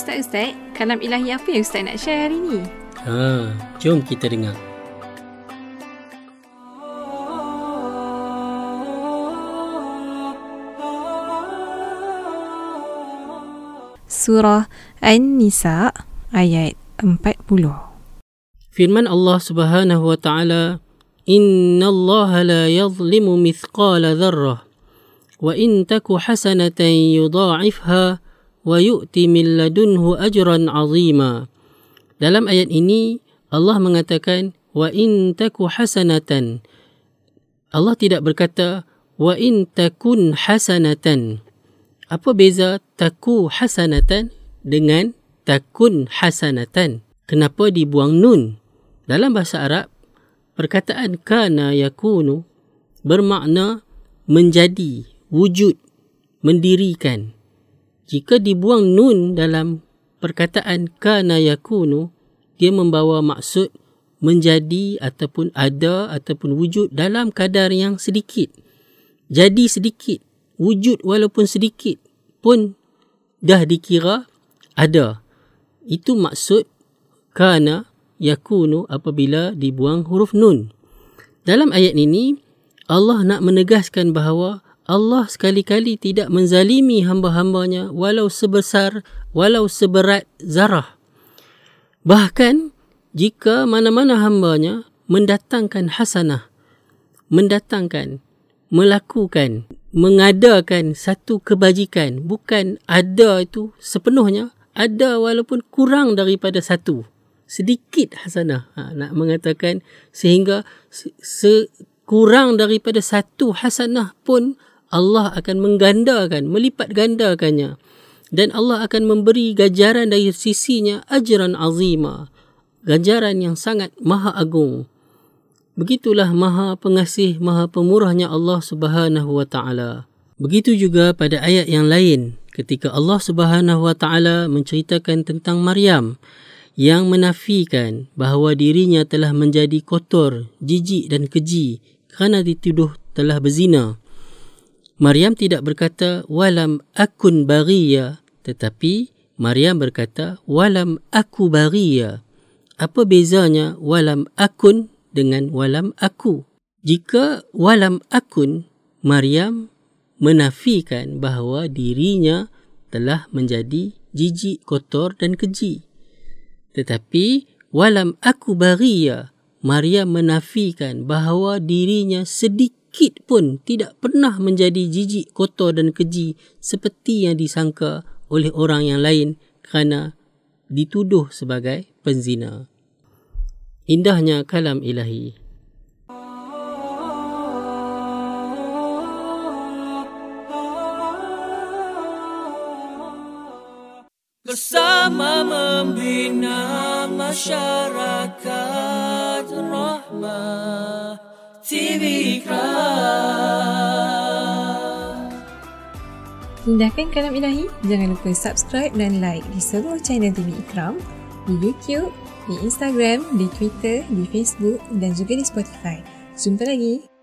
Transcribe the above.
Ustaz-Ustaz, kalam ilahi apa yang Ustaz nak share hari ni? Ha, jom kita dengar. Surah An-Nisa ayat 40. Firman Allah Subhanahu wa taala, "Inna Allah la yadhlimu mithqala dzarrah wa in taku hasanatan yudha'ifha wa yu'ti min ladunhu ajran 'azima." Dalam ayat ini Allah mengatakan wa in taku hasanatan. Allah tidak berkata wa in takun hasanatan. Apa beza taku hasanatan dengan takun hasanatan? Kenapa dibuang nun? Dalam bahasa Arab, perkataan kana yakunu bermakna menjadi, wujud, mendirikan. Jika dibuang nun dalam perkataan kana yakunu, dia membawa maksud menjadi ataupun ada ataupun wujud dalam kadar yang sedikit. Jadi sedikit wujud walaupun sedikit pun dah dikira ada. Itu maksud kana yakunu apabila dibuang huruf nun. Dalam ayat ini, Allah nak menegaskan bahawa Allah sekali-kali tidak menzalimi hamba-hambanya walau sebesar, walau seberat zarah. Bahkan, jika mana-mana hambanya mendatangkan hasanah, mendatangkan melakukan, mengadakan satu kebajikan. Bukan ada itu sepenuhnya. Ada walaupun kurang daripada satu. Sedikit hasanah. Ha, nak mengatakan sehingga sekurang daripada satu hasanah pun Allah akan menggandakan, melipat gandakannya. Dan Allah akan memberi gajaran dari sisinya ajran azima. Gajaran yang sangat maha agung. Begitulah maha pengasih, maha pemurahnya Allah subhanahu wa ta'ala. Begitu juga pada ayat yang lain ketika Allah subhanahu wa ta'ala menceritakan tentang Maryam yang menafikan bahawa dirinya telah menjadi kotor, jijik dan keji kerana dituduh telah berzina. Maryam tidak berkata walam akun bariya tetapi Maryam berkata walam aku bariya. Apa bezanya walam akun dengan walam aku. Jika walam akun, Maryam menafikan bahawa dirinya telah menjadi jijik, kotor dan keji. Tetapi walam aku baria, Maryam menafikan bahawa dirinya sedikit pun tidak pernah menjadi jijik, kotor dan keji seperti yang disangka oleh orang yang lain kerana dituduh sebagai penzina indahnya kalam ilahi. Bersama membina masyarakat rahmah Tibika Indahkan kalam ilahi? Jangan lupa subscribe dan like di seluruh channel TV Ikram, di YouTube, di Instagram, di Twitter, di Facebook dan juga di Spotify. Jumpa lagi!